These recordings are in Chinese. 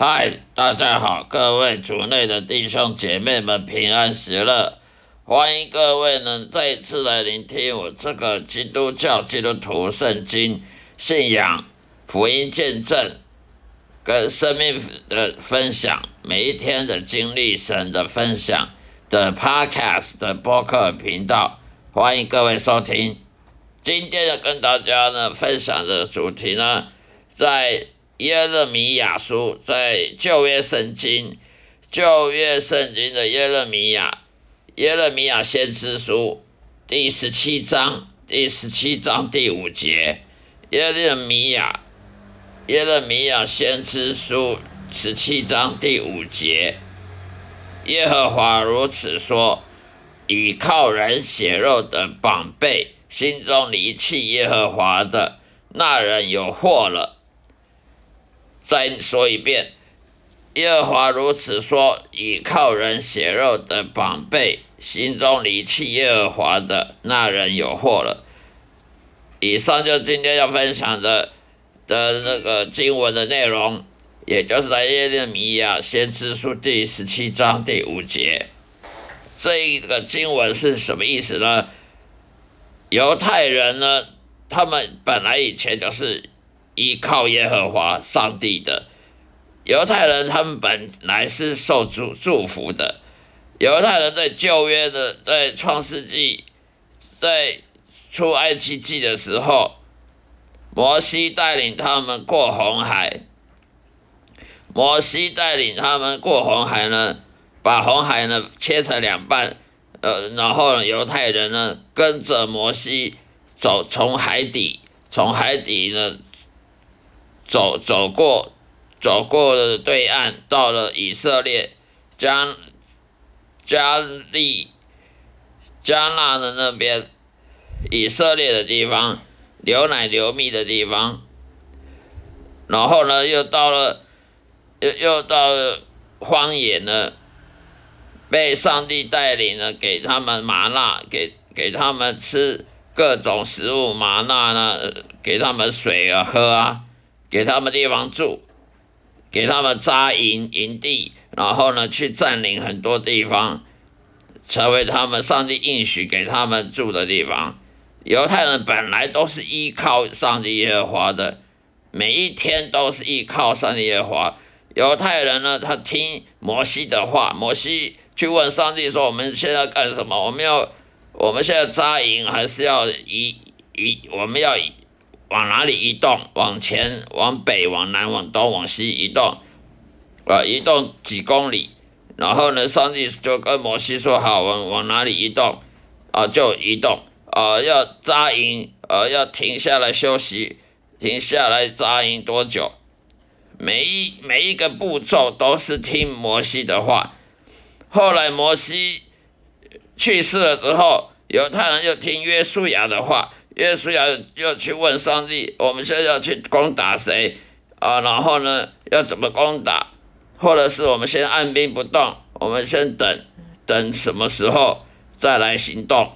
嗨，大家好，各位族内的弟兄姐妹们平安喜乐，欢迎各位呢再次来聆听我这个基督教基督徒圣经信仰福音见证跟生命的分享，每一天的经历神的分享的 Podcast 的播客频道，欢迎各位收听。今天要跟大家呢分享的主题呢，在。耶勒米亚书在旧约圣经，旧约圣经的耶勒米亚，耶勒米亚先知书第十七章，第十七章第五节，耶勒米亚，耶勒米亚先知书十七章第五节，耶和华如此说：倚靠人血肉的宝贝，心中离弃耶和华的那人有祸了。再说一遍，耶和华如此说：倚靠人血肉的宝贝，心中离弃耶和华的那人有祸了。以上就今天要分享的的那个经文的内容，也就是在耶利米亚先知书第十七章第五节。这一个经文是什么意思呢？犹太人呢，他们本来以前就是。依靠耶和华上帝的犹太人，他们本来是受祝祝福的。犹太人在旧约的，在创世纪，在出埃及记的时候，摩西带领他们过红海。摩西带领他们过红海呢，把红海呢切成两半，呃，然后呢犹太人呢跟着摩西走，从海底，从海底呢。走走过，走过了对岸，到了以色列加加利加纳的那边，以色列的地方，流奶流蜜的地方。然后呢，又到了，又又到了荒野呢，被上帝带领呢，给他们麻辣，给给他们吃各种食物，麻辣呢，给他们水啊喝啊。给他们地方住，给他们扎营营地，然后呢，去占领很多地方，成为他们上帝应许给他们住的地方。犹太人本来都是依靠上帝耶和华的，每一天都是依靠上帝耶和华。犹太人呢，他听摩西的话，摩西去问上帝说：“我们现在干什么？我们要，我们现在扎营，还是要移移？我们要？”往哪里移动？往前、往北、往南、往东、往西移动，啊，移动几公里，然后呢，上帝就跟摩西说：“好，往往哪里移动？啊，就移动。啊，要扎营，呃，要停下来休息，停下来扎营多久？每一每一个步骤都是听摩西的话。后来摩西去世了之后，犹太人就听约书亚的话。”耶稣要要去问上帝，我们现在要去攻打谁啊？然后呢，要怎么攻打？或者是我们先按兵不动，我们先等等什么时候再来行动？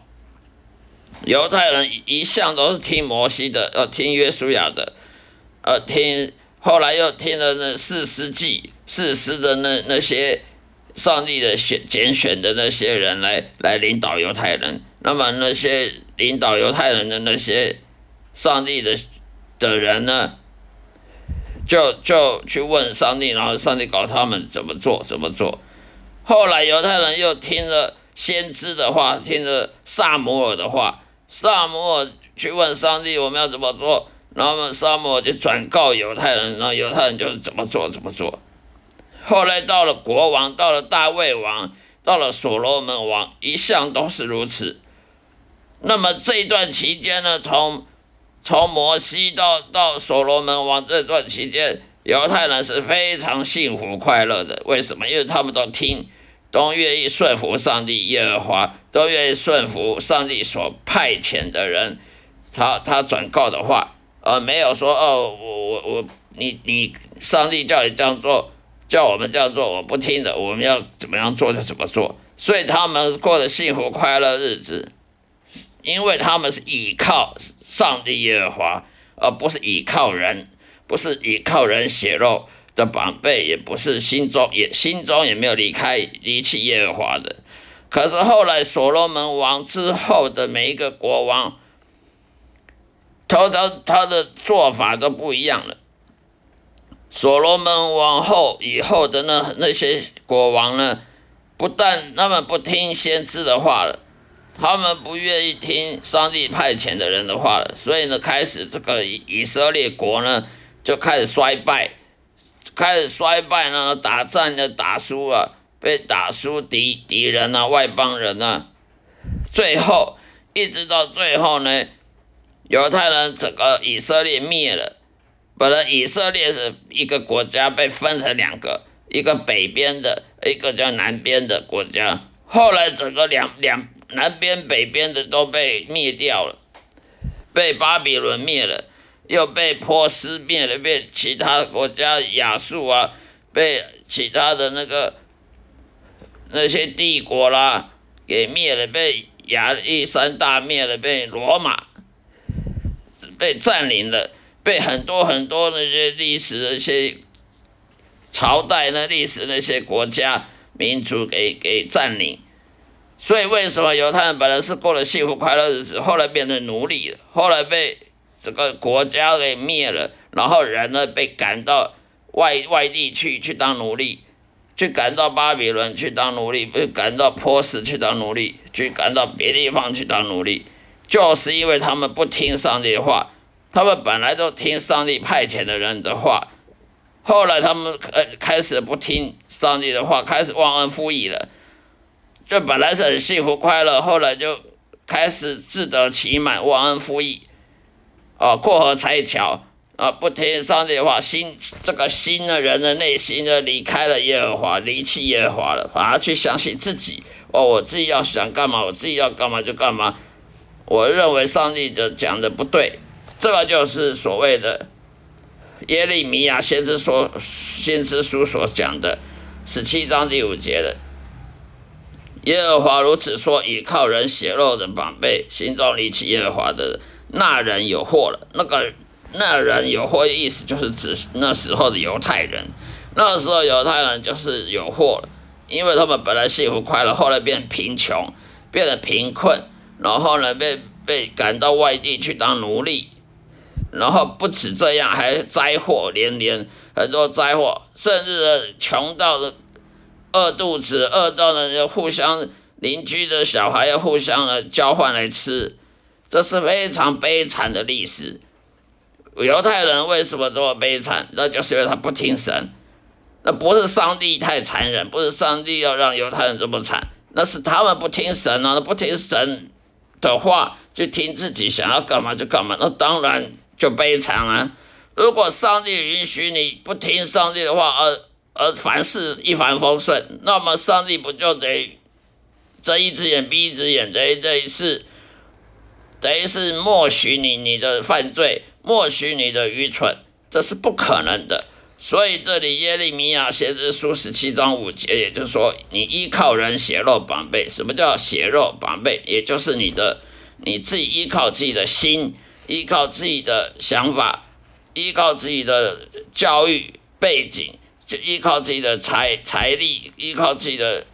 犹太人一向都是听摩西的，呃，听约书亚的，呃，听后来又听了那四世纪四世的那那些上帝的选拣选的那些人来来领导犹太人，那么那些。领导犹太人的那些上帝的的人呢，就就去问上帝，然后上帝告诉他们怎么做，怎么做。后来犹太人又听了先知的话，听了萨摩尔的话，萨摩尔去问上帝我们要怎么做，然后，萨摩尔就转告犹太人，然后犹太人就怎么做怎么做。后来到了国王，到了大卫王，到了所罗门王，一向都是如此。那么这一段期间呢，从从摩西到到所罗门王这段期间，犹太人是非常幸福快乐的。为什么？因为他们都听，都愿意顺服上帝耶和华，都愿意顺服上帝所派遣的人，他他转告的话，而没有说哦，我我我，你你上帝叫你这样做，叫我们这样做，我不听的，我们要怎么样做就怎么做。所以他们过着幸福快乐日子。因为他们是倚靠上帝耶和华，而不是倚靠人，不是倚靠人血肉，的宝贝，也不是心中也心中也没有离开离弃耶和华的。可是后来所罗门王之后的每一个国王，他他他的做法都不一样了。所罗门王后以后的那那些国王呢，不但他们不听先知的话了，他们不愿意听上帝派遣的人的话了，所以呢，开始这个以以色列国呢就开始衰败，开始衰败呢，打仗就打输了。被打输敌敌人啊，外邦人啊，最后一直到最后呢，犹太人整个以色列灭了。本来以色列是一个国家，被分成两个，一个北边的，一个叫南边的国家。后来整个两两南边北边的都被灭掉了，被巴比伦灭了，又被波斯灭了，被其他国家亚述啊，被其他的那个。那些帝国啦，给灭了，被亚历山大灭了，被罗马被占领了，被很多很多那些历史那些朝代那历史那些国家民族给给占领。所以为什么犹太人本来是过了幸福快乐日子，后来变成奴隶了，后来被这个国家给灭了，然后人呢被赶到外外地去去当奴隶。去赶到巴比伦去当奴隶，不赶到波斯去当奴隶，去赶到别地方去当奴隶，就是因为他们不听上帝的话，他们本来就听上帝派遣的人的话，后来他们开开始不听上帝的话，开始忘恩负义了，就本来是很幸福快乐，后来就开始自得其满，忘恩负义，哦，过河拆桥。啊！不听上帝的话，心这个新的人的内心呢，离开了耶和华，离弃耶和华了，反而去相信自己。哦，我自己要想干嘛，我自己要干嘛就干嘛。我认为上帝就讲的不对，这个就是所谓的耶利米亚先知说先知书所讲的十七章第五节的。耶和华如此说：倚靠人血肉的宝贝，心中离弃耶和华的那人有祸了。那个。那人有祸意思，就是指那时候的犹太人。那时候犹太人就是有祸了，因为他们本来幸福快乐，后来变贫穷，变得贫困，然后呢被被赶到外地去当奴隶，然后不止这样，还灾祸连连，很多灾祸，甚至穷到了饿肚子，饿到了要互相邻居的小孩要互相的交换来吃，这是非常悲惨的历史。犹太人为什么这么悲惨？那就是因为他不听神。那不是上帝太残忍，不是上帝要让犹太人这么惨，那是他们不听神啊！不听神的话，就听自己想要干嘛就干嘛，那当然就悲惨啊！如果上帝允许你不听上帝的话，而而凡事一帆风顺，那么上帝不就得睁一只眼闭一只眼，等于这一次，等于是默许你你的犯罪。默许你的愚蠢，这是不可能的。所以这里耶利米亚先知书十七章五节，也就是说，你依靠人血肉宝贝。什么叫血肉宝贝？也就是你的你自己依靠自己的心，依靠自己的想法，依靠自己的教育背景，就依靠自己的财财力，依靠自己的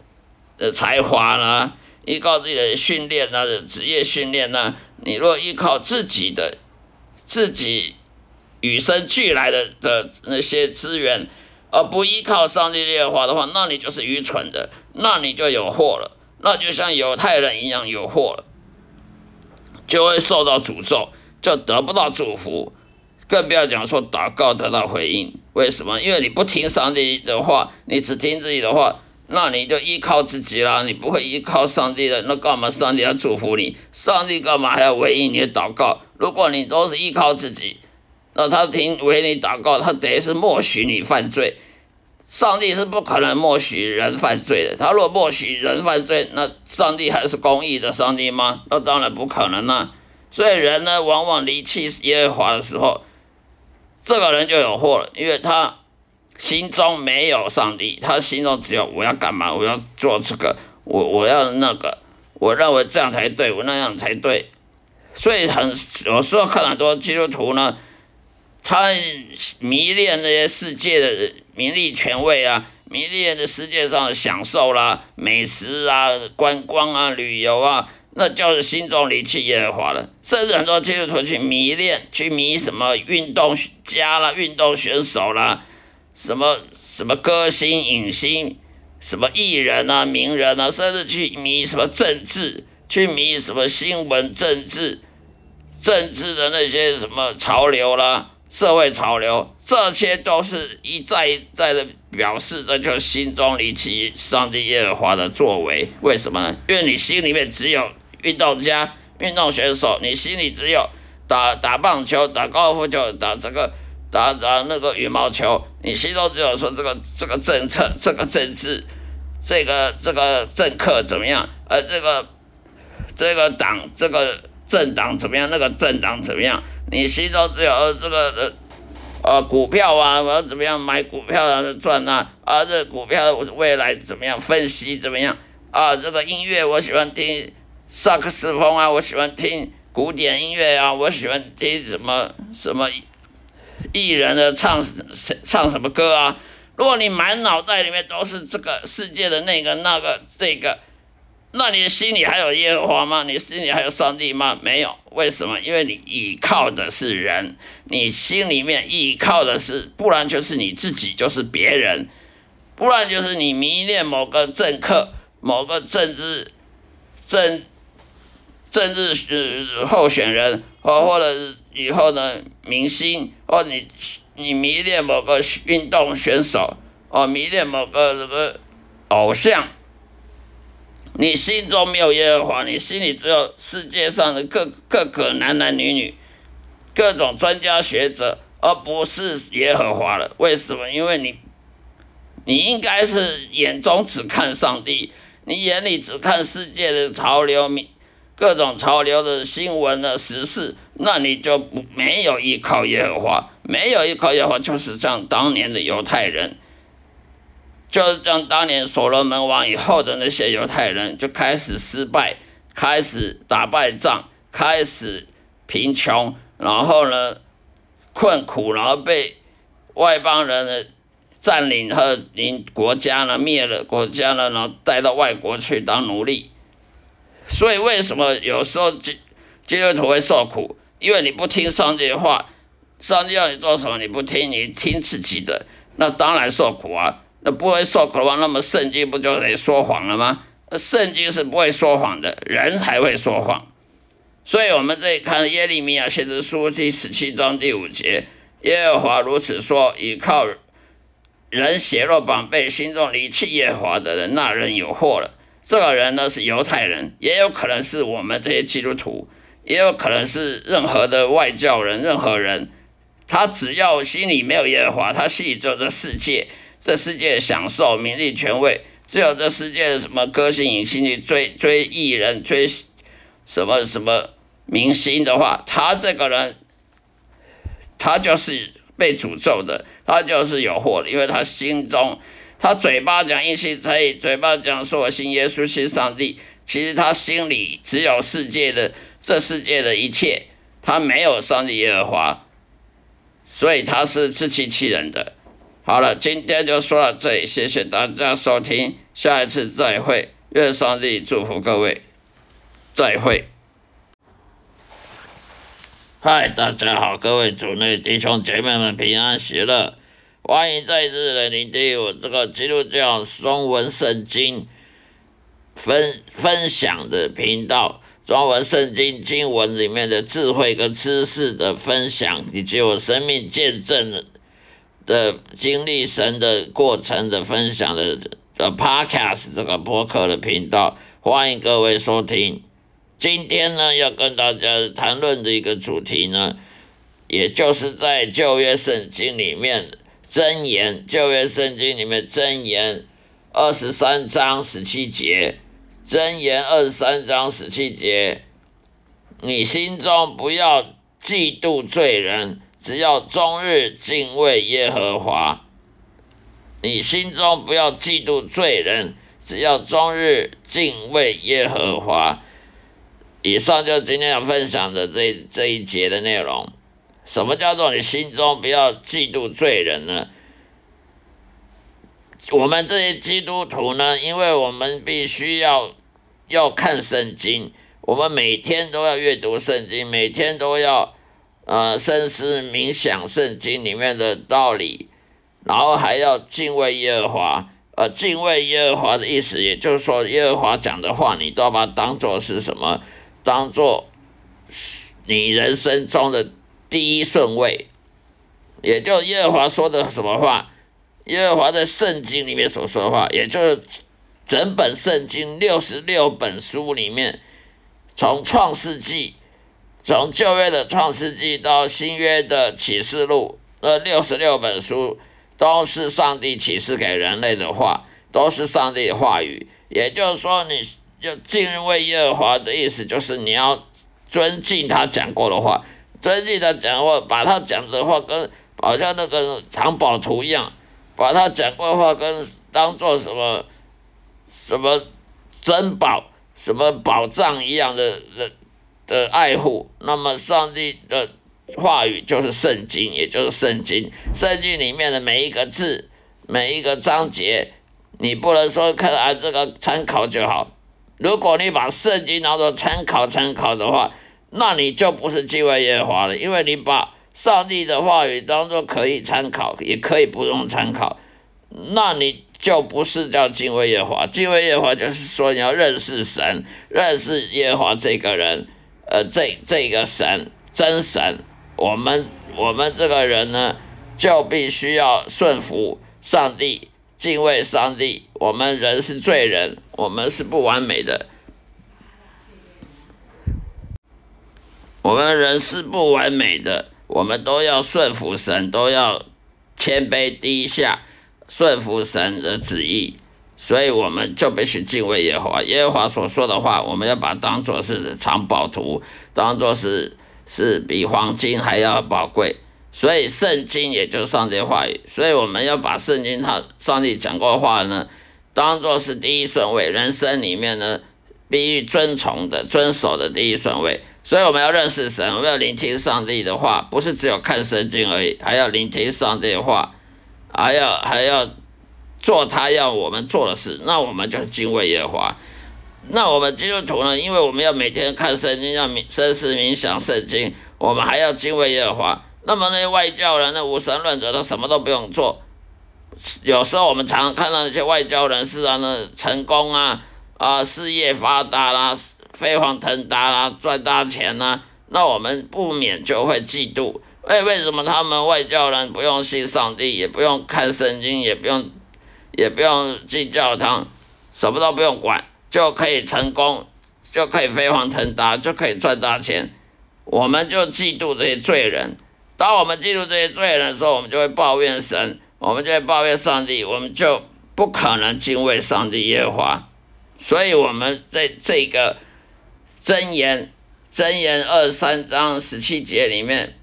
呃才华啦，依靠自己的训练呢，职业训练呢。你若依靠自己的。自己与生俱来的的那些资源，而不依靠上帝耶和华的话，那你就是愚蠢的，那你就有祸了，那就像犹太人一样有祸了，就会受到诅咒，就得不到祝福，更不要讲说祷告得到回应。为什么？因为你不听上帝的话，你只听自己的话，那你就依靠自己啦，你不会依靠上帝的，那干嘛上帝要祝福你？上帝干嘛还要回应你的祷告？如果你都是依靠自己，那他听为你祷告，他等于是默许你犯罪。上帝是不可能默许人犯罪的。他若默许人犯罪，那上帝还是公义的上帝吗？那当然不可能啦。所以人呢，往往离弃耶和华的时候，这个人就有祸了，因为他心中没有上帝，他心中只有我要干嘛，我要做这个，我我要那个，我认为这样才对，我那样才对。所以很有时候看很多基督徒呢，他迷恋那些世界的名利权位啊，迷恋的世界上的享受啦、美食啊、观光啊、旅游啊，那就是心中离弃耶和华了。甚至很多基督徒去迷恋、去迷什么运动家啦、运动选手啦，什么什么歌星、影星。什么艺人啊、名人啊，甚至去迷什么政治，去迷什么新闻、政治、政治的那些什么潮流啦、社会潮流，这些都是一再一再的表示，这就心中离弃上帝耶和华的作为。为什么呢？因为你心里面只有运动家、运动选手，你心里只有打打棒球、打高尔夫球、打这个。打打那个羽毛球，你心中只有说这个这个政策、这个政治、这个这个政客怎么样？呃，这个这个党、这个政党怎么样？那个政党怎么样？你心中只有这个呃呃股票啊，我要怎么样买股票啊赚啊？啊，这股票未来怎么样？分析怎么样？啊，这个音乐我喜欢听萨克斯风啊，我喜欢听古典音乐啊，我喜欢听什么什么。艺人的唱唱什么歌啊？如果你满脑袋里面都是这个世界的那个那个这个，那你心里还有耶和华吗？你心里还有上帝吗？没有。为什么？因为你依靠的是人，你心里面依靠的是，不然就是你自己，就是别人，不然就是你迷恋某个政客、某个政治政政治呃候选人，或或者。以后呢，明星或你你迷恋某个运动选手，哦，迷恋某个什么偶像，你心中没有耶和华，你心里只有世界上的各各个男男女女，各种专家学者，而不是耶和华了。为什么？因为你你应该是眼中只看上帝，你眼里只看世界的潮流，各种潮流的新闻的时事。那你就不没有依靠耶和华，没有依靠耶和华，就是像当年的犹太人，就是像当年所罗门王以后的那些犹太人，就开始失败，开始打败仗，开始贫穷，然后呢困苦，然后被外邦人的占领和领国家呢灭了国家呢，然后带到外国去当奴隶。所以为什么有时候基基督徒会受苦？因为你不听上帝的话，上帝要你做什么你不听，你听自己的，那当然受苦啊。那不会受苦的话，那么圣经不就得说谎了吗？圣经是不会说谎的，人才会说谎。所以我们这里看耶利米亚先知书第十七章第五节，耶和华如此说：倚靠人血肉宝贝，心中离弃耶和华的人，那人有祸了。这个人呢是犹太人，也有可能是我们这些基督徒。也有可能是任何的外教人，任何人，他只要心里没有耶和华，他心里只有这世界，这世界享受、名利、权位，只有这世界什么歌星、影星去追追艺人、追什么什么明星的话，他这个人，他就是被诅咒的，他就是有祸的，因为他心中，他嘴巴讲一心可以，嘴巴讲说我信耶稣、信上帝，其实他心里只有世界的。这世界的一切，他没有上帝耶和华，所以他是自欺欺人的。好了，今天就说到这里，谢谢大家收听，下一次再会，愿上帝祝福各位，再会。嗨，大家好，各位主内弟兄姐妹们平安喜乐，欢迎再次来聆听我这个基督教中文圣经分分享的频道。中文圣经经文里面的智慧跟知识的分享，以及我生命见证的经历神的过程的分享的呃 Podcast 这个播客的频道，欢迎各位收听。今天呢，要跟大家谈论的一个主题呢，也就是在旧约圣经里面箴言，旧约圣经里面箴言二十三章十七节。箴言二十三章十七节，你心中不要嫉妒罪人，只要终日敬畏耶和华。你心中不要嫉妒罪人，只要终日敬畏耶和华。以上就是今天要分享的这这一节的内容。什么叫做你心中不要嫉妒罪人呢？我们这些基督徒呢，因为我们必须要要看圣经，我们每天都要阅读圣经，每天都要呃深思冥想圣经里面的道理，然后还要敬畏耶和华。呃，敬畏耶和华的意思，也就是说，耶和华讲的话，你都要把它当做是什么？当做你人生中的第一顺位。也就耶和华说的什么话？耶和华在圣经里面所说的话，也就是整本圣经六十六本书里面，从创世纪，从旧约的创世纪到新约的启示录，这六十六本书。都是上帝启示给人类的话，都是上帝的话语。也就是说，你要敬畏耶和华的意思，就是你要尊敬他讲过的话，尊敬他讲话，把他讲的话跟好像那个藏宝图一样，把他讲过的话跟当做什么什么珍宝、什么宝藏一样的人的爱护。那么，上帝的。话语就是圣经，也就是圣经。圣经里面的每一个字、每一个章节，你不能说看啊这个参考就好。如果你把圣经当做参考参考的话，那你就不是敬畏耶和华了，因为你把上帝的话语当做可以参考，也可以不用参考，那你就不是叫敬畏耶和华。敬畏耶和华就是说你要认识神，认识耶和华这个人，呃，这这个神真神。我们我们这个人呢，就必须要顺服上帝，敬畏上帝。我们人是罪人，我们是不完美的，我们人是不完美的，我们都要顺服神，都要谦卑低下，顺服神的旨意。所以我们就必须敬畏耶和华。耶和华所说的话，我们要把当做是藏宝图，当做是。是比黄金还要宝贵，所以圣经也就是上帝的话语，所以我们要把圣经他上帝讲过的话呢，当做是第一顺位，人生里面呢必须遵从的、遵守的第一顺位。所以我们要认识神，我们要聆听上帝的话，不是只有看圣经而已，还要聆听上帝的话，还要还要做他要我们做的事，那我们就是敬畏耶和华。那我们基督徒呢？因为我们要每天看圣经，要冥深思冥想圣经，我们还要敬畏耶和华。那么那些外教人、那无神论者，他什么都不用做。有时候我们常常看到那些外教人士啊，那成功啊，啊事业发达啦，飞黄腾达啦，赚大钱呐，那我们不免就会嫉妒。哎，为什么他们外教人不用信上帝，也不用看圣经，也不用，也不用进教堂，什么都不用管？就可以成功，就可以飞黄腾达，就可以赚大钱。我们就嫉妒这些罪人。当我们嫉妒这些罪人的时候，我们就会抱怨神，我们就会抱怨上帝，我们就不可能敬畏上帝耶和华。所以，我们在这个箴言箴言二三章十七节里面，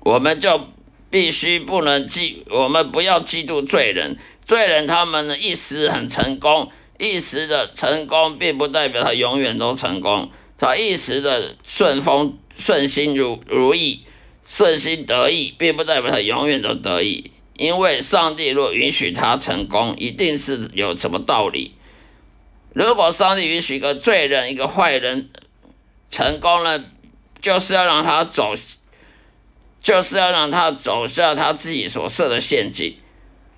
我们就必须不能嫉，我们不要嫉妒罪人。罪人他们呢一时很成功，一时的成功并不代表他永远都成功。他一时的顺风顺心如如意，顺心得意，并不代表他永远都得意。因为上帝若允许他成功，一定是有什么道理。如果上帝允许一个罪人、一个坏人成功了，就是要让他走，就是要让他走下他自己所设的陷阱。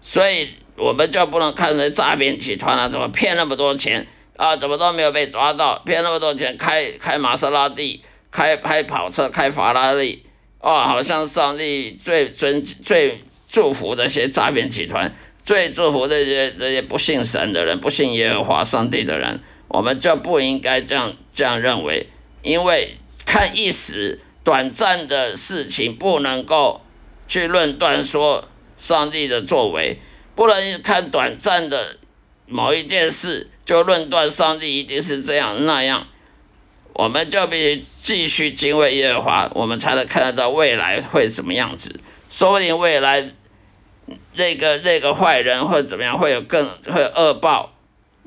所以。我们就不能看这诈骗集团啊，怎么骗那么多钱啊？怎么都没有被抓到？骗那么多钱，开开玛莎拉蒂，开开跑车，开法拉利，哦，好像上帝最尊最祝福这些诈骗集团，最祝福这些这些不信神的人，不信耶和华上帝的人，我们就不应该这样这样认为，因为看一时短暂的事情，不能够去论断说上帝的作为。不能看短暂的某一件事就论断上帝一定是这样那样，我们就必须继续敬畏耶和华，我们才能看得到未来会怎么样子。说不定未来那个那个坏人或者怎么样会有更会恶报，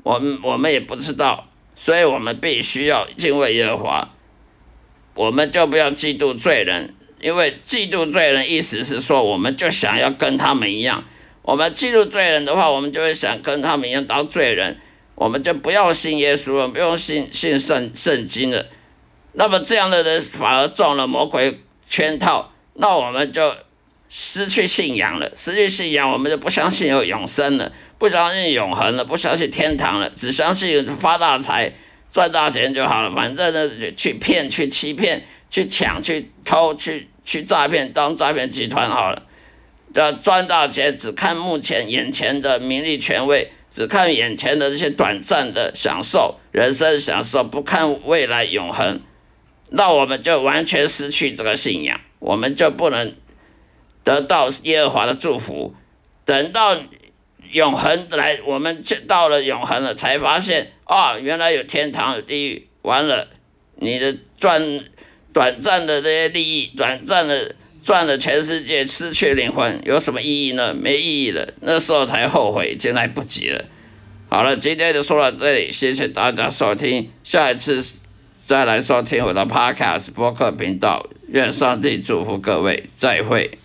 我们我们也不知道，所以我们必须要敬畏耶和华，我们就不要嫉妒罪人，因为嫉妒罪人意思是说，我们就想要跟他们一样。我们嫉妒罪人的话，我们就会想跟他们一样当罪人，我们就不要信耶稣了，不用信信圣圣经了。那么这样的人反而中了魔鬼圈套，那我们就失去信仰了，失去信仰，我们就不相信有永生了，不相信永恒了，不相信天堂了，只相信发大财、赚大钱就好了。反正呢，去骗、去欺骗、去抢、去偷、去去诈骗，当诈骗集团好了。的赚大钱，只看目前眼前的名利权位，只看眼前的这些短暂的享受，人生享受，不看未来永恒，那我们就完全失去这个信仰，我们就不能得到耶和华的祝福。等到永恒来，我们到了永恒了，才发现啊，原来有天堂有地狱。完了，你的赚短暂的这些利益，短暂的。赚了全世界，失去灵魂，有什么意义呢？没意义了。那时候才后悔，已经来不及了。好了，今天就说到这里，谢谢大家收听，下一次再来收听我的 Podcast 播客频道。愿上帝祝福各位，再会。